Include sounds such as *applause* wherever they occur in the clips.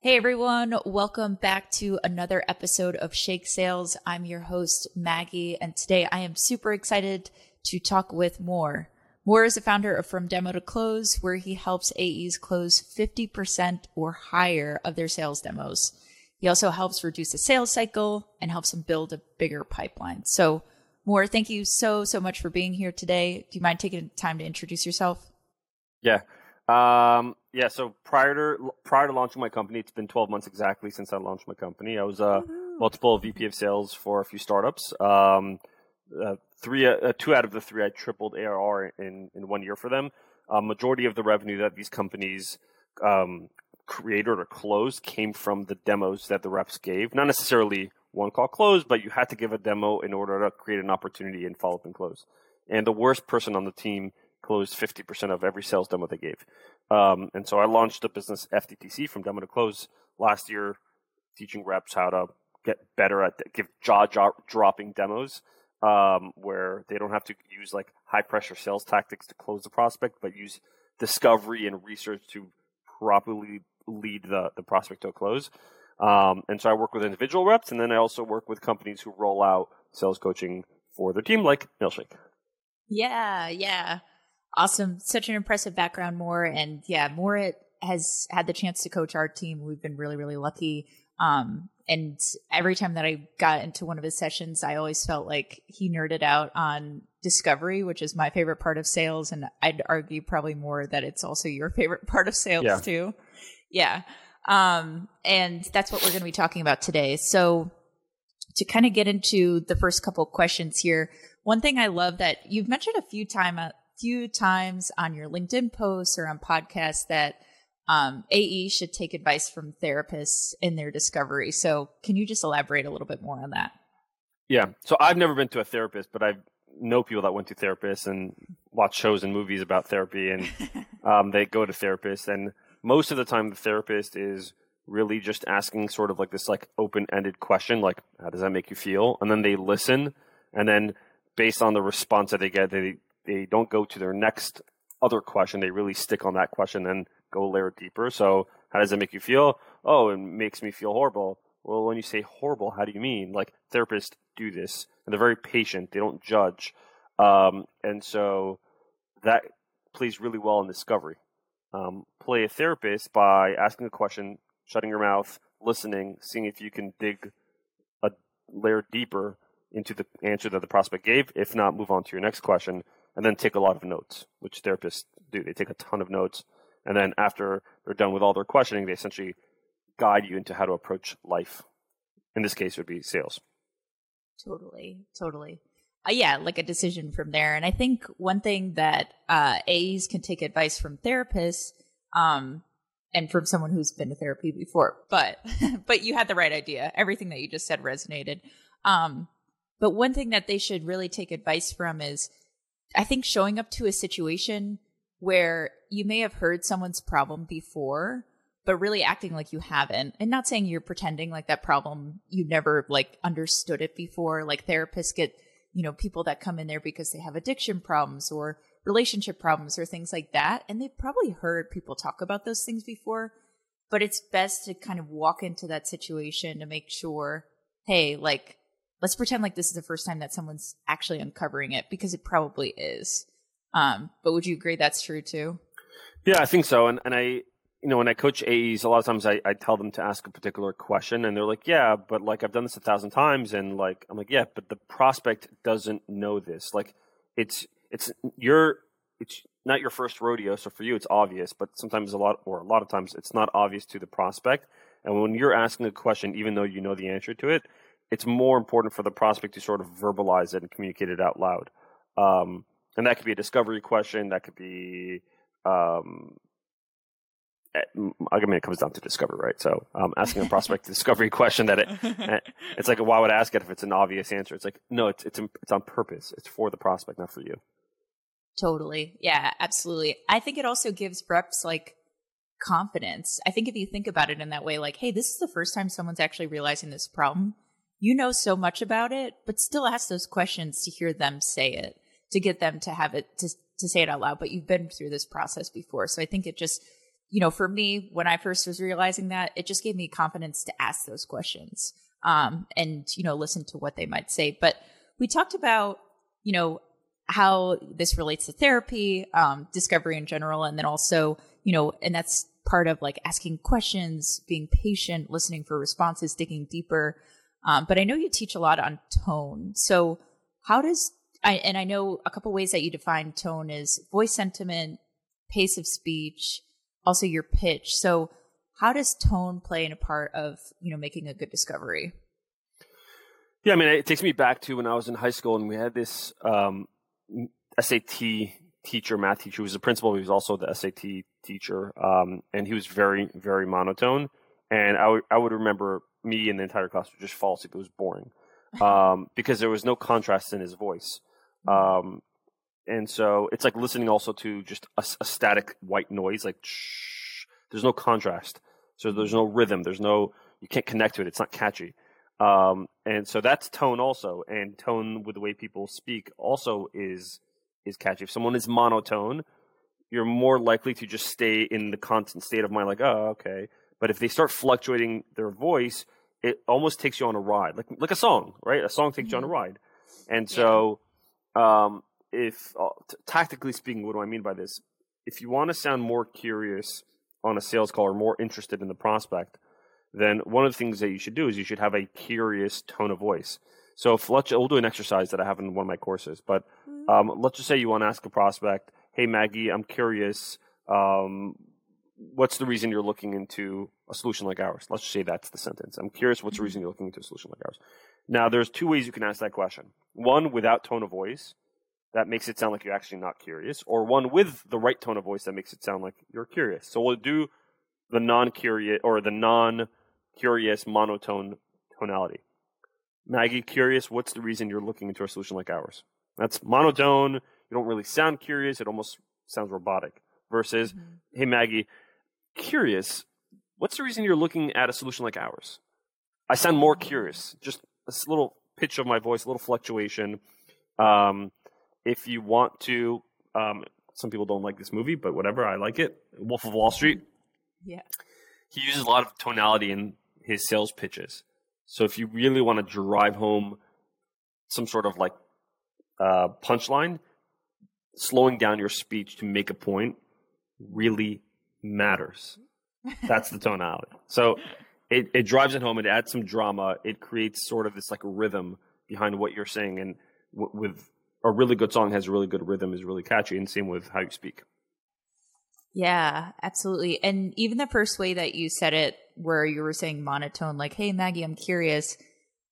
Hey everyone, welcome back to another episode of Shake Sales. I'm your host, Maggie, and today I am super excited to talk with Mor. Mor is a founder of From Demo to Close, where he helps AEs close 50% or higher of their sales demos. He also helps reduce the sales cycle and helps them build a bigger pipeline. So, Mor, thank you so, so much for being here today. Do you mind taking time to introduce yourself? Yeah. Um, yeah. So prior to prior to launching my company, it's been 12 months exactly since I launched my company. I was a multiple VP of sales for a few startups. Um, uh, three, uh, two out of the three, I tripled ARR in in one year for them. Uh, majority of the revenue that these companies um, created or closed came from the demos that the reps gave. Not necessarily one call close, but you had to give a demo in order to create an opportunity and follow up and close. And the worst person on the team closed 50% of every sales demo they gave. Um, and so I launched the business FDTC from demo to close last year, teaching reps how to get better at give jaw dropping demos um, where they don't have to use like high pressure sales tactics to close the prospect, but use discovery and research to properly lead the, the prospect to a close. Um, and so I work with individual reps, and then I also work with companies who roll out sales coaching for their team, like Mailshake. Yeah, yeah. Awesome. Such an impressive background, Mor. And yeah, Mor has had the chance to coach our team. We've been really, really lucky. Um, and every time that I got into one of his sessions, I always felt like he nerded out on discovery, which is my favorite part of sales. And I'd argue probably more that it's also your favorite part of sales yeah. too. Yeah. Um, and that's what we're going to be talking about today. So to kind of get into the first couple questions here, one thing I love that you've mentioned a few time, a few times on your LinkedIn posts or on podcasts that um, AE should take advice from therapists in their discovery. So, can you just elaborate a little bit more on that? Yeah. So, I've never been to a therapist, but I know people that went to therapists and watch shows and movies about therapy, and *laughs* um, they go to therapists. And most of the time, the therapist is really just asking sort of like this like open-ended question, like "How does that make you feel?" And then they listen, and then based on the response that they get, they they don't go to their next other question. They really stick on that question and go a layer deeper. So how does it make you feel? Oh, it makes me feel horrible. Well, when you say horrible, how do you mean? Like therapists do this, and they're very patient. They don't judge, um, and so that plays really well in discovery. Um, play a therapist by asking a question, shutting your mouth, listening, seeing if you can dig a layer deeper into the answer that the prospect gave. If not, move on to your next question, and then take a lot of notes, which therapists do. They take a ton of notes and then after they're done with all their questioning, they essentially guide you into how to approach life. In this case, it would be sales. Totally, totally. Uh, yeah, like a decision from there. And I think one thing that uh, AEs can take advice from therapists, um, and from someone who's been to therapy before, but *laughs* but you had the right idea. Everything that you just said resonated. Um, but one thing that they should really take advice from is, I think showing up to a situation where you may have heard someone's problem before, but really acting like you haven't. And not saying you're pretending like that problem, you never like understood it before. Like therapists get, you know, people that come in there because they have addiction problems or relationship problems or things like that. And they've probably heard people talk about those things before, but it's best to kind of walk into that situation to make sure, hey, like, let's pretend like this is the first time that someone's actually uncovering it because it probably is. Um, but would you agree that's true too? Yeah, I think so. And and I you know, when I coach AEs, a lot of times I, I tell them to ask a particular question and they're like, Yeah, but like I've done this a thousand times and like I'm like, Yeah, but the prospect doesn't know this. Like it's it's your it's not your first rodeo, so for you it's obvious, but sometimes a lot or a lot of times it's not obvious to the prospect. And when you're asking a question, even though you know the answer to it, it's more important for the prospect to sort of verbalize it and communicate it out loud. Um, and that could be a discovery question. That could be, um, I mean, it comes down to discovery, right? So, um, asking a prospect *laughs* discovery question that it, eh, it's like, why would I ask it if it's an obvious answer? It's like, no, it's it's it's on purpose. It's for the prospect, not for you. Totally, yeah, absolutely. I think it also gives reps like confidence. I think if you think about it in that way, like, hey, this is the first time someone's actually realizing this problem. You know so much about it, but still ask those questions to hear them say it to get them to have it to to say it out loud, but you've been through this process before. So I think it just, you know, for me, when I first was realizing that, it just gave me confidence to ask those questions um, and, you know, listen to what they might say. But we talked about, you know, how this relates to therapy, um, discovery in general, and then also, you know, and that's part of like asking questions, being patient, listening for responses, digging deeper. Um, but I know you teach a lot on tone. So how does I, and I know a couple ways that you define tone is voice sentiment, pace of speech, also your pitch. So how does tone play in a part of you know making a good discovery? Yeah, I mean, it takes me back to when I was in high school and we had this um, SAT teacher, math teacher, who was a principal. He was also the SAT teacher, um, and he was very, very monotone. And I would, I would remember me and the entire class would just fall asleep. It was boring *laughs* um, because there was no contrast in his voice. Um, and so it's like listening also to just a, a static white noise, like shh, there's no contrast. So there's no rhythm. There's no, you can't connect to it. It's not catchy. Um, and so that's tone also, and tone with the way people speak also is is catchy. If someone is monotone, you're more likely to just stay in the constant state of mind, like, oh, okay. But if they start fluctuating their voice, it almost takes you on a ride, like like a song, right? A song takes mm-hmm. you on a mm-hmm. ride, and so yeah. um, if uh, t- tactically speaking, what do I mean by this? If you want to sound more curious on a sales call or more interested in the prospect, then one of the things that you should do is you should have a curious tone of voice. So if let's, we'll do an exercise that I have in one of my courses, but mm-hmm. um, let's just say you want to ask a prospect, "Hey Maggie, I'm curious. Um, what's the reason you're looking into a solution like ours?" Let's just say that's the sentence. I'm curious. What's the reason mm-hmm. you're looking into a solution like ours? Now, there's two ways you can ask that question. One without tone of voice, that makes it sound like you're actually not curious, or one with the right tone of voice that makes it sound like you're curious. So we'll do the non-curious or the non curious monotone tonality. Maggie, curious, what's the reason you're looking into a solution like ours? That's monotone. You don't really sound curious. It almost sounds robotic. Versus, mm-hmm. hey, Maggie, curious, what's the reason you're looking at a solution like ours? I sound more curious. Just a little pitch of my voice, a little fluctuation. Um, if you want to, um, some people don't like this movie, but whatever, I like it. Wolf of Wall Street. Yeah. He uses a lot of tonality in his sales pitches. So if you really want to drive home some sort of like uh, punchline, slowing down your speech to make a point really matters. *laughs* That's the tonality. So it, it drives it home. It adds some drama. It creates sort of this like rhythm behind what you're saying. And w- with a really good song has a really good rhythm, is really catchy, and same with how you speak. Yeah, absolutely. And even the first way that you said it, where you were saying monotone, like, hey, Maggie, I'm curious,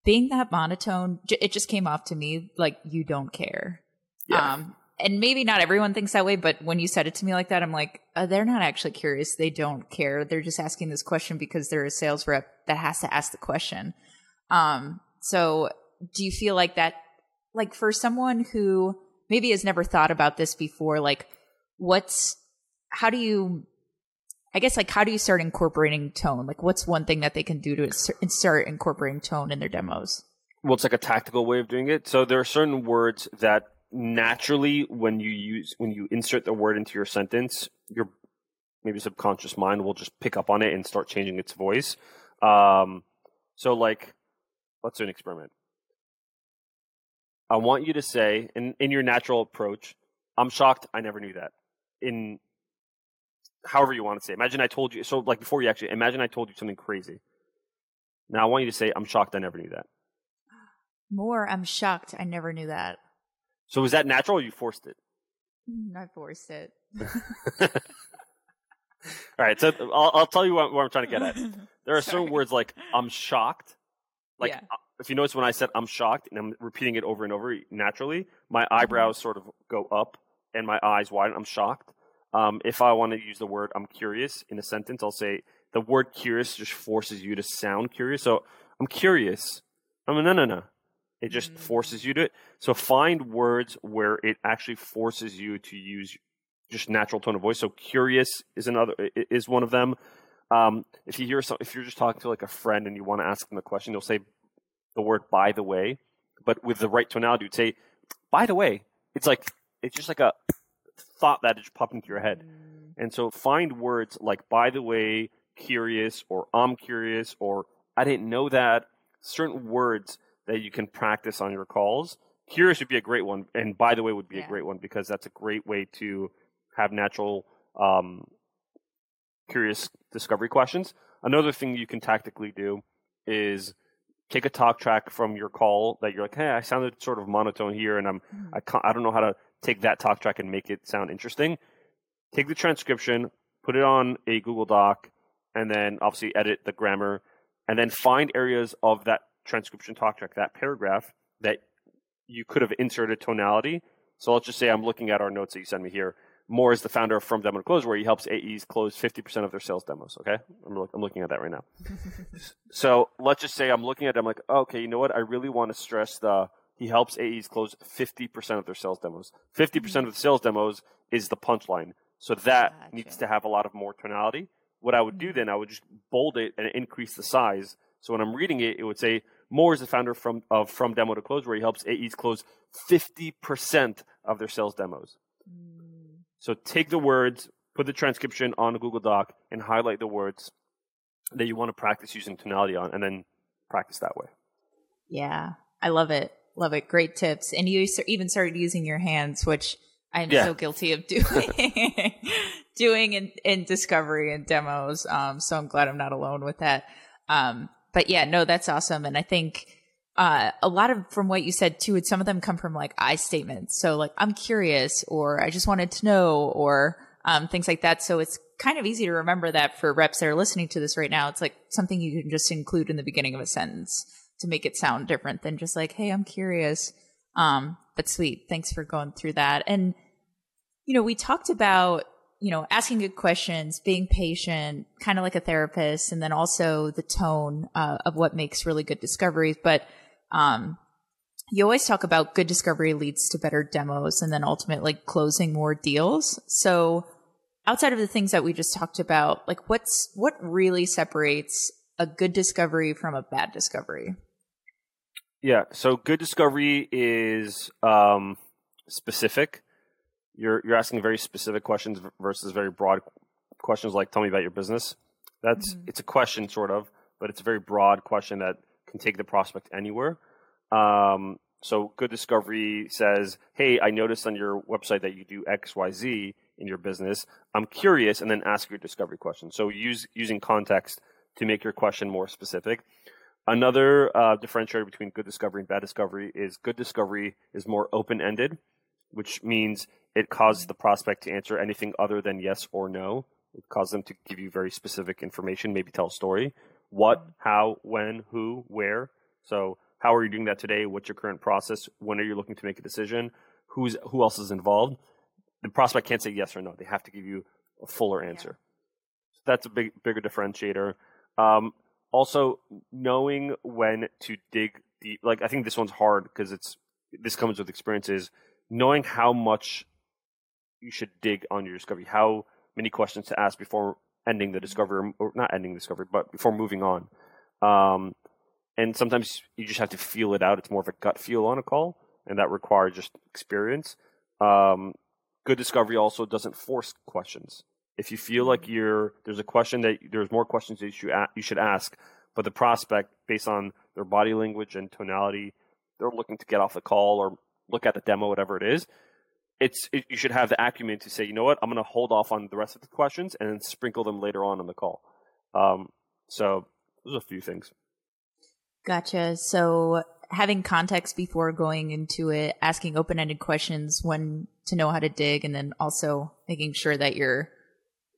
being that monotone, it just came off to me like you don't care. Yeah. Um, and maybe not everyone thinks that way, but when you said it to me like that, I'm like, uh, they're not actually curious. They don't care. They're just asking this question because they're a sales rep that has to ask the question. Um, so do you feel like that, like for someone who maybe has never thought about this before, like what's how do you I guess like how do you start incorporating tone? Like what's one thing that they can do to start incorporating tone in their demos? Well, it's like a tactical way of doing it. So there are certain words that naturally when you use when you insert the word into your sentence, your maybe subconscious mind will just pick up on it and start changing its voice. Um, so like let's do an experiment. I want you to say in, in your natural approach, I'm shocked I never knew that. In however you want to say. Imagine I told you so like before you actually imagine I told you something crazy. Now I want you to say I'm shocked I never knew that. Mor, I'm shocked I never knew that. So was that natural or you forced it? I forced it. *laughs* All right, so I'll, I'll tell you what, what, I'm trying to get at. *laughs* There are certain words like I'm shocked. Like yeah. If you notice when I said I'm shocked and I'm repeating it over and over naturally, my mm-hmm. eyebrows sort of go up and my eyes widen. I'm shocked. Um, if I want to use the word I'm curious in a sentence, I'll say the word curious just forces you to sound curious. So I'm curious. I'm no, no, no. It just mm-hmm. forces you to it. So find words where it actually forces you to use just natural tone of voice. So curious is another is one of them. Um, if you hear some, if you're just talking to like a friend and you want to ask them a question, you'll say the word "by the way," but with the right tonality, you'd say "by the way." It's like it's just like a thought that just popped into your head. And so find words like by the way, curious, or I'm curious, or I didn't know that. Certain words that you can practice on your calls. Curious would be a great one, and by the way would be Yeah. a great one because that's a great way to have natural, um, curious discovery questions. Another thing you can tactically do is take a talk track from your call that you're like, hey, I sounded sort of monotone here, and I'm Mhm. I can't, I don't know how to take that talk track and make it sound interesting. Take the transcription, put it on a Google Doc, and then obviously edit the grammar, and then find areas of that transcription talk track, that paragraph that you could have inserted tonality. So let's just say I'm looking at our notes that you send me here. Moore is the founder of From Demo to Close, where he helps AEs close 50% of their sales demos. Okay, I'm, look, I'm looking at that right now. *laughs* so let's just say I'm looking at it. I'm like, okay, you know what? I really want to stress the he helps AEs close 50% of their sales demos. 50% of the sales demos is the punchline. So that Gotcha. needs to have a lot of more tonality. What I would do mm-hmm. then, I would just bold it and increase the size. So when I'm reading it, it would say Moore is the founder from of From Demo to Close, where he helps AEs close 50% of their sales demos. So take the words, put the transcription on a Google Doc, and highlight the words that you want to practice using tonality on, and then practice that way. Yeah, I love it. Love it. Great tips. And you even started using your hands, which I'm Yeah. so guilty of *laughs* doing, doing in, in discovery and demos. Um, so I'm glad I'm not alone with that. Um, but yeah, no, that's awesome. And I think, uh, a lot of from what you said too, it's some of them come from like I statements. So like, I'm curious or I just wanted to know or, um, things like that. So it's kind of easy to remember that for reps that are listening to this right now. It's like something you can just include in the beginning of a sentence to make it sound different than just like, Hey, I'm curious. Um, but sweet. Thanks for going through that. And, you know, we talked about, you know, asking good questions, being patient, kind of like a therapist, and then also the tone uh, of what makes really good discoveries. But um, you always talk about good discovery leads to better demos and then ultimately closing more deals. So outside of the things that we just talked about, like what's what really separates a good discovery from a bad discovery? Yeah. So good discovery is um, specific. You're you're asking very specific questions versus very broad questions like "Tell me about your business." That's Mhm. it's a question sort of, but it's a very broad question that can take the prospect anywhere. Um, so good discovery says, "Hey, I noticed on your website that you do X, Y, Z in your business. I'm curious," and then ask your discovery question. So use using context to make your question more specific. Another uh, differentiator between good discovery and bad discovery is good discovery is more open ended, which means it causes the prospect to answer anything other than yes or no. It causes them to give you very specific information, maybe tell a story. What, how, when, who, where. So, how are you doing that today? What's your current process? When are you looking to make a decision? Who's who else is involved? The prospect can't say yes or no. They have to give you a fuller answer. So that's a big bigger differentiator. Um, also, knowing when to dig deep. Like I think this one's hard because it's this comes with experiences. Knowing how much you should dig on your discovery, how many questions to ask before ending the discovery, or not ending the discovery, but before moving on. Um, and sometimes you just have to feel it out. It's more of a gut feel on a call, and that requires just experience. Um, good discovery also doesn't force questions. If you feel like you're there's a question that there's more questions that you a- you should ask, but the prospect, based on their body language and tonality, they're looking to get off the call or look at the demo, whatever it is. It's it, you should have the acumen to say, you know what, I'm going to hold off on the rest of the questions and then sprinkle them later on in the call. Um, so there's a few things. Gotcha. So having context before going into it, asking open ended questions when to know how to dig, and then also making sure that you're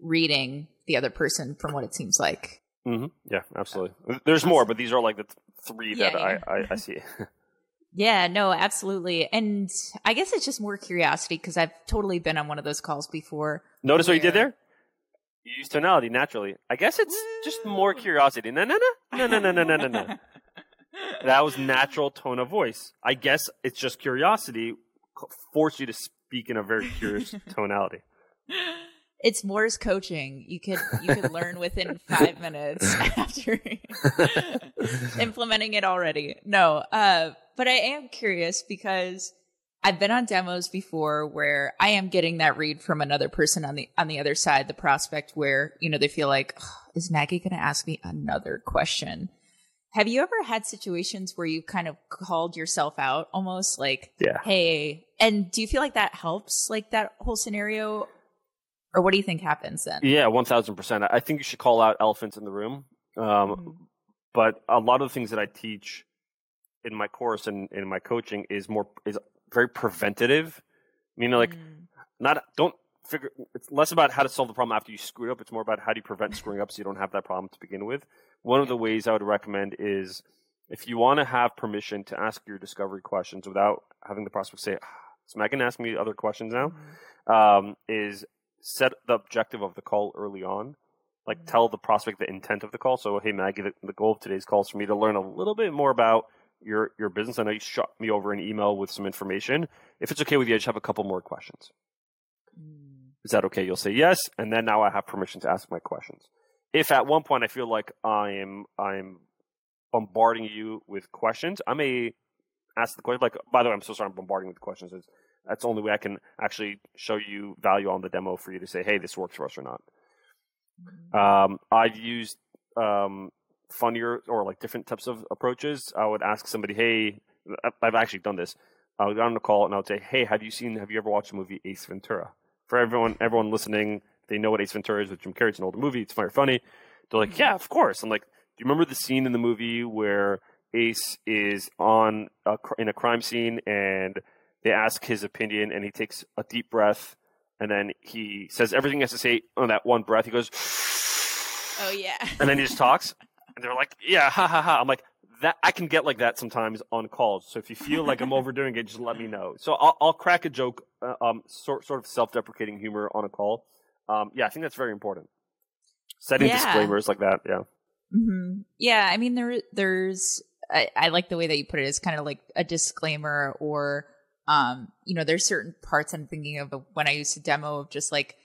reading the other person from what it seems like. hmm Yeah, absolutely. There's more, but these are like the th- three that Yeah, yeah. I, I, I *laughs* see. *laughs* Yeah, no, absolutely. And I guess it's just more curiosity because I've totally been on one of those calls before. Notice what you did there? You use tonality naturally. I guess it's just more curiosity. No, no, no, no, no, no, no, no, no, no. That was natural tone of voice. I guess it's just curiosity c- force you to speak in a very curious *laughs* tonality. It's Mor's coaching. You could you could learn within *laughs* five minutes *laughs* after implementing it already. No, uh, but I am curious because I've been on demos before where I am getting that read from another person on the on the other side, the prospect where, you know, they feel like, is Maggie going to ask me another question? Have you ever had situations where you kind of called yourself out almost like, yeah. hey, and do you feel like that helps like that whole scenario or what do you think happens then? Yeah, 1000%. I think you should call out elephants in the room. Um, mm-hmm. but a lot of the things that I teach in my course and in my coaching is more is very preventative. Meaning, like, mm. not don't figure. It's less about how to solve the problem after you screw it up. It's more about how do you prevent screwing up so you don't have that problem to begin with. One of the ways I would recommend is if you want to have permission to ask your discovery questions without having the prospect say, "So Megan, ask me other questions now," mm. um, is set the objective of the call early on. Like, mm. tell the prospect the intent of the call. So, hey, Maggie, the, the goal of today's call is for me to learn a little bit more about your your business. I know you shot me over an email with some information. If it's okay with you, I just have a couple more questions. Mm. Is that okay? You'll say yes, and then now I have permission to ask my questions. If at one point I feel like I am I'm bombarding you with questions, I may ask the question. Like, by the way, I'm so sorry I'm bombarding with questions. It's, that's the only way I can actually show you value on the demo for you to say, hey, this works for us or not. Mm. Um, I've used um, funnier or like different types of approaches. I would ask somebody, "Hey, I've actually done this." I would get on the call and I would say, "Hey, have you seen? Have you ever watched the movie Ace Ventura?" For everyone, everyone listening, they know what Ace Ventura is with Jim Carrey. It's an old movie. It's very funny. They're like, mm-hmm. "Yeah, of course." I'm like, "Do you remember the scene in the movie where Ace is on a, in a crime scene and they ask his opinion and he takes a deep breath and then he says everything he has to say on that one breath. He goes." Oh yeah. *laughs* and then he just talks. And they're like, yeah, ha ha ha. I'm like, that I can get like that sometimes on calls. So if you feel like I'm overdoing it, just let me know. So I'll, I'll crack a joke, uh, um, sort sort of self-deprecating humor on a call. Um, yeah, I think that's very important. Setting yeah. disclaimers like that, yeah. Mm-hmm. Yeah, I mean there there's I, I like the way that you put it. It's kind of like a disclaimer, or um, you know, there's certain parts I'm thinking of when I used to demo of just like,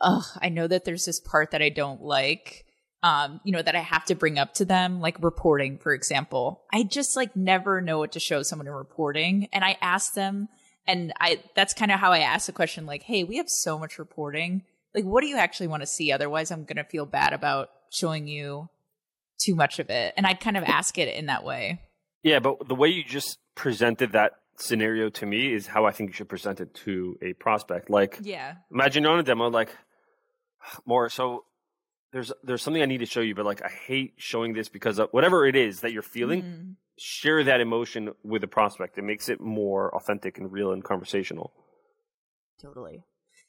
oh, I know that there's this part that I don't like um, you know, that I have to bring up to them, like reporting, for example. I just like never know what to show someone in reporting. And I ask them, and I, that's kind of how I ask the question, like, Hey, we have so much reporting. Like, what do you actually want to see? Otherwise, I'm going to feel bad about showing you too much of it. And I'd kind of ask it in that way. Yeah. But the way you just presented that scenario to me is how I think you should present it to a prospect. Like, yeah, imagine on a demo, like, *sighs* more so there's there's something I need to show you, but like I hate showing this because of whatever it is that you're feeling. Mm-hmm. Share that emotion with the prospect. It makes it more authentic and real and conversational. Totally.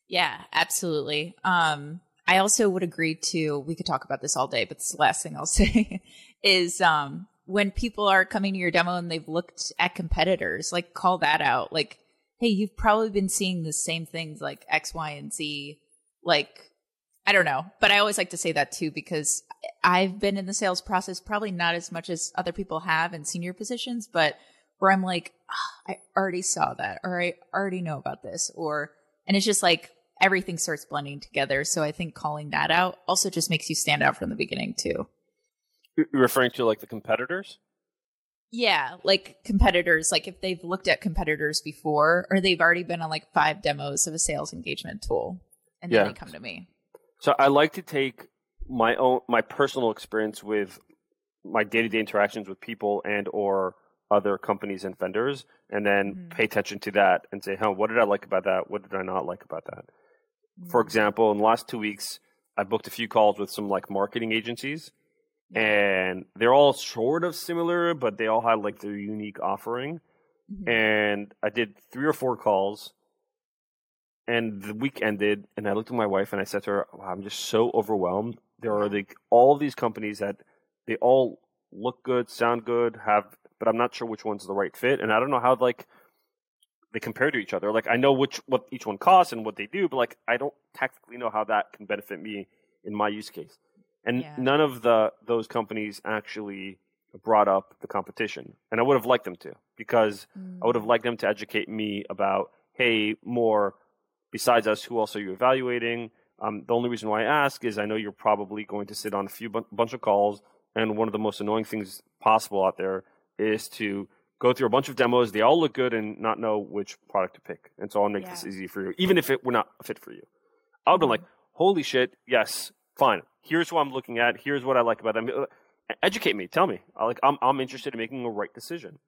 Yeah, absolutely. Um, I also would agree to. We could talk about this all day, but the last thing I'll *laughs* say is um, when people are coming to your demo and they've looked at competitors, like call that out. Like, hey, you've probably been seeing the same things like X, Y, and Z. Like I don't know, but I always like to say that too because I've been in the sales process probably not as much as other people have in senior positions, but where I'm like, oh, I already saw that or I already know about this or and it's just like everything starts blending together. So I think calling that out also just makes you stand out from the beginning too. You're referring to like the competitors? Yeah, like competitors, like if they've looked at competitors before or they've already been on like five demos of a sales engagement tool and then yeah. they come to me. So I like to take my own my personal experience with my day-to-day interactions with people and or other companies and vendors and then mm-hmm. pay attention to that and say, "Huh, what did I like about that? What did I not like about that?" Mm-hmm. For example, in the last 2 weeks, I booked a few calls with some like marketing agencies and they're all sort of similar, but they all had like their unique offering. Mm-hmm. And I did three or four calls and the week ended, and I looked at my wife and I said to her, wow, "I'm just so overwhelmed. There are like all these companies that they all look good, sound good, have, but I'm not sure which one's the right fit, and I don't know how like they compare to each other. Like I know which what each one costs and what they do, but like I don't technically know how that can benefit me in my use case. And yeah. none of the those companies actually brought up the competition, and I would have liked them to because mm. I would have liked them to educate me about, hey, Mor besides us, who else are you evaluating? Um, the only reason why I ask is I know you're probably going to sit on a few bu- bunch of calls, and one of the most annoying things possible out there is to go through a bunch of demos. They all look good and not know which product to pick. And so I'll make Yeah. this easy for you, even if it were not a fit for you. I would be like, holy shit, yes, fine. Here's what I'm looking at. Here's what I like about them. Uh, Educate me. Tell me. I like. I'm I'm interested in making the right decision.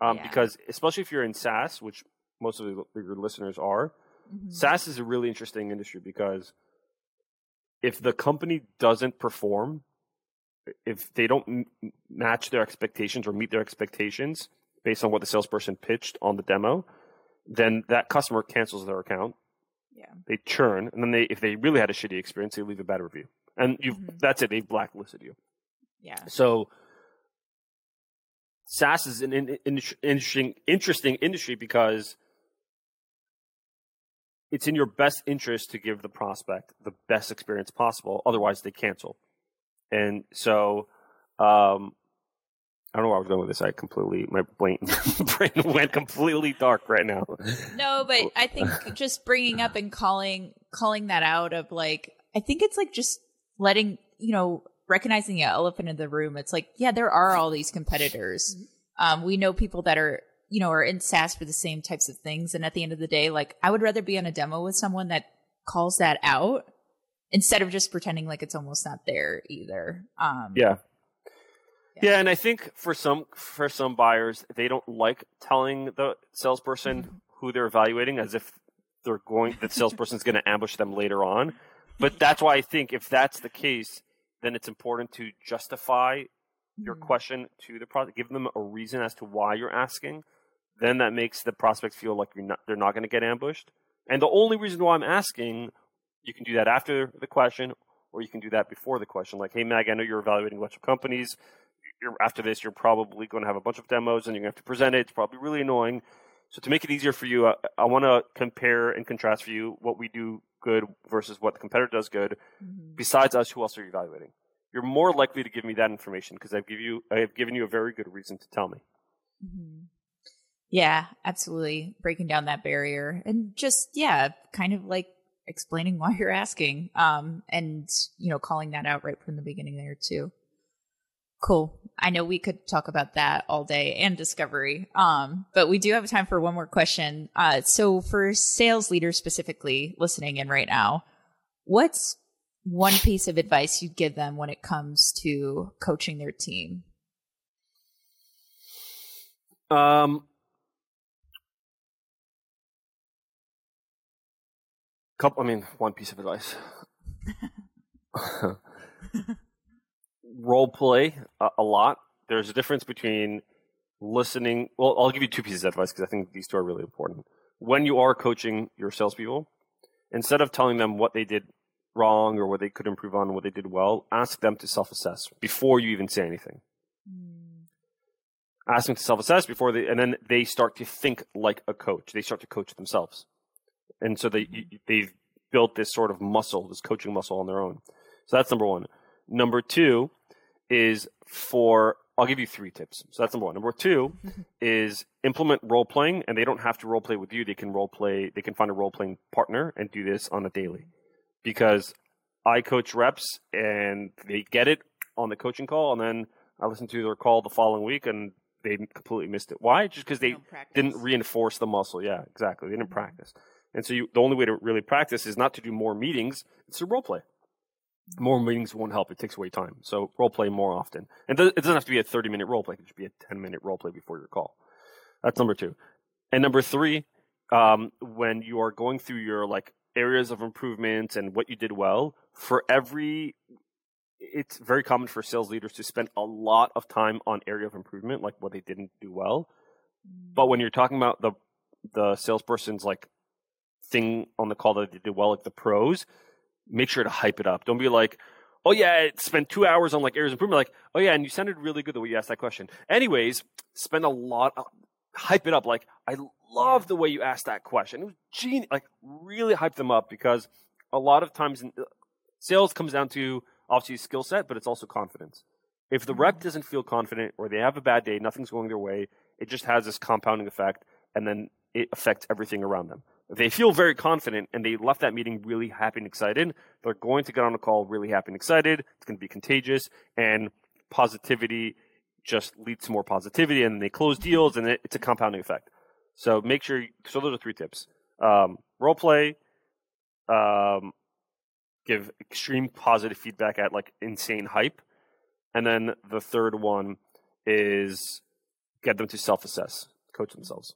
Um, Yeah. because especially if you're in SaaS, which most of your listeners are, Mhm. SaaS is a really interesting industry because if the company doesn't perform, if they don't m- match their expectations or meet their expectations based on what the salesperson pitched on the demo, then that customer cancels their account. Yeah. They churn, and then they, if they really had a shitty experience, they leave a bad review, and you Mhm. that's it. They've blacklisted you. Yeah. So SaaS is an in, in, interesting interesting industry because it's in your best interest to give the prospect the best experience possible. Otherwise, they cancel. And so, um, I don't know where I was going with this. I completely my brain *laughs* brain went completely dark right now. No, but I think just bringing up and calling calling that out of like I think it's like just letting you know recognizing the elephant in the room. It's like yeah, there are all these competitors. Um, we know people that are you know are in SaaS for the same types of things, and at the end of the day, like I would rather be on a demo with someone that calls that out instead of just pretending like it's almost not there either. Um, Yeah. Yeah. Yeah, and I think for some for some buyers, they don't like telling the salesperson who they're evaluating as if they're going the salesperson's going to ambush them later on. But that's why I think if that's the case, then it's important to justify your Mhm. question to the product, give them a reason as to why you're asking. Then that makes the prospect feel like you're not, they're not going to get ambushed. And the only reason why I'm asking, you can do that after the question, or you can do that before the question. Like, hey, Mag, I know you're evaluating a bunch of companies. You're, after this, you're probably going to have a bunch of demos, and you're going to have to present it. It's probably really annoying. So to make it easier for you, I, I want to compare and contrast for you what we do good versus what the competitor does good. Mhm. Besides us, who else are you evaluating? You're more likely to give me that information because I've give you I have given you a very good reason to tell me. Mhm. Yeah, absolutely. Breaking down that barrier and just, yeah, kind of like explaining *laughs* why you're asking um, and, you know, calling that out right from the beginning there too. Cool. I know we could talk about that all day and discovery, um, but we do have time for one more question. Uh, so, for sales leaders specifically listening in right now, what's one piece of advice you'd give them when it comes to coaching their team? Um, couple. I mean, one piece of advice. *laughs* Role play a, a lot. There's a difference between listening. Well, I'll give you two pieces of advice because I think these two are really important. When you are coaching your salespeople, instead of telling them what they did wrong or what they could improve on what they did well, ask them to self-assess before you even say anything. Mm. Ask them to self-assess before they, and then they start to think like a coach. They start to coach themselves, and so they they've built this sort of muscle, this coaching muscle on their own. So that's number one. Number two is for I'll give you three tips. So that's number one. Number two *laughs* is implement role playing, and they don't have to role play with you. They can role play. They can find a role playing partner and do this on a daily. Because I coach reps, and they get it on the coaching call, and then I listen to their call the following week, and they completely missed it. Why? Just because they didn't reinforce the muscle. Yeah, exactly. They didn't Mhm. practice. And so you, the only way to really practice is not to do more meetings, it's to role play. More meetings won't help. It takes away time. So role play more often. And it doesn't have to be a 30 minute role play. It just be a 10 minute role play before your call. That's number two. And number three, um, when you are going through your like areas of improvement and what you did well, for every it's very common for sales leaders to spend a lot of time on area of improvement, like what they didn't do well. But when you're talking about the the salesperson's like thing on the call that they did well, like the pros, make sure to hype it up. Don't be like, oh yeah, it spent two hours on like areas of improvement. Like, oh yeah, and you sounded really good the way you asked that question. Anyways, spend a lot, of, hype it up. Like, I love the way you asked that question. It was genius. Like, really hype them up because a lot of times in, uh, sales comes down to obviously skill set, but it's also confidence. If the rep mm-hmm. doesn't feel confident or they have a bad day, nothing's going their way, it just has this compounding effect and then it affects everything around them. They feel very confident and they left that meeting really happy and excited, they're going to get on a call really happy and excited. It's going to be contagious and positivity just leads to more positivity and they close deals and it, it's a compounding effect. So make sure. So those are three tips: um, role play, um, give extreme positive feedback at like insane hype, and then the third one is get them to self-assess, coach themselves.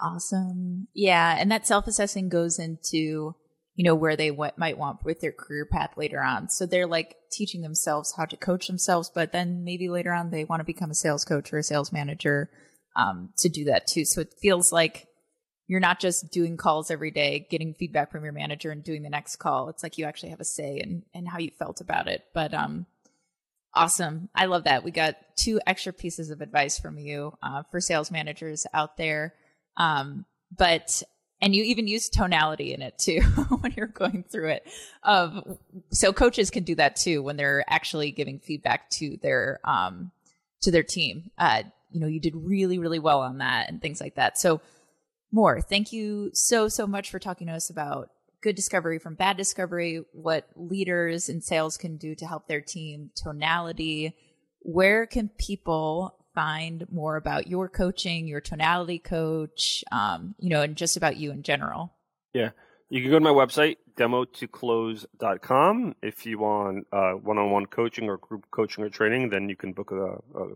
Awesome. Yeah, and that self-assessing goes into you know where they w- might want with their career path later on. So they're like teaching themselves how to coach themselves, but then maybe later on they want to become a sales coach or a sales manager um, to do that too. So it feels like you're not just doing calls every day, getting feedback from your manager and doing the next call. It's like you actually have a say in, in how you felt about it. But um, awesome. I love that. We got two extra pieces of advice from you uh, for sales managers out there. Um, but and you even use tonality in it too *laughs* when you're going through it. Um, so coaches can do that too when they're actually giving feedback to their um, to their team. Uh, you know, you did really, really well on that and things like that. So, Mor, thank you so, so much for talking to us about good discovery from bad discovery, what leaders in sales can do to help their team, tonality. Where can people find more about your coaching, your tonality coach, um, you know, and just about you in general? Yeah. You can go to my website, demotoclose.com. If you want uh, one-on-one coaching or group coaching or training, then you can book a, a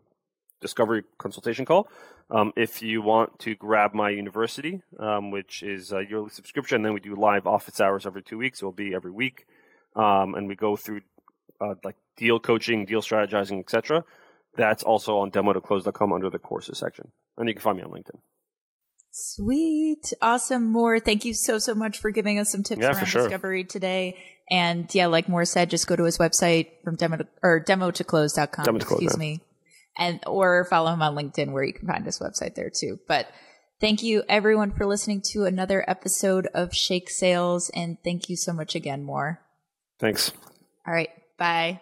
discovery consultation call. Um, if you want to grab my university, um, which is a yearly subscription, then we do live office hours every two weeks. It will be every week, um, and we go through uh, like deal coaching, deal strategizing, etc. That's also on demotoclose.com under the courses section, and you can find me on LinkedIn. Sweet, awesome, Mor. Thank you so so much for giving us some tips yeah, around sure. discovery today. And yeah, like Mor said, just go to his website from demo to, or demotoclose.com. Demo to close, excuse me and or follow him on LinkedIn where you can find his website there too. But thank you everyone for listening to another episode of Shake Sales and thank you so much again, Mor. Thanks. All right. Bye.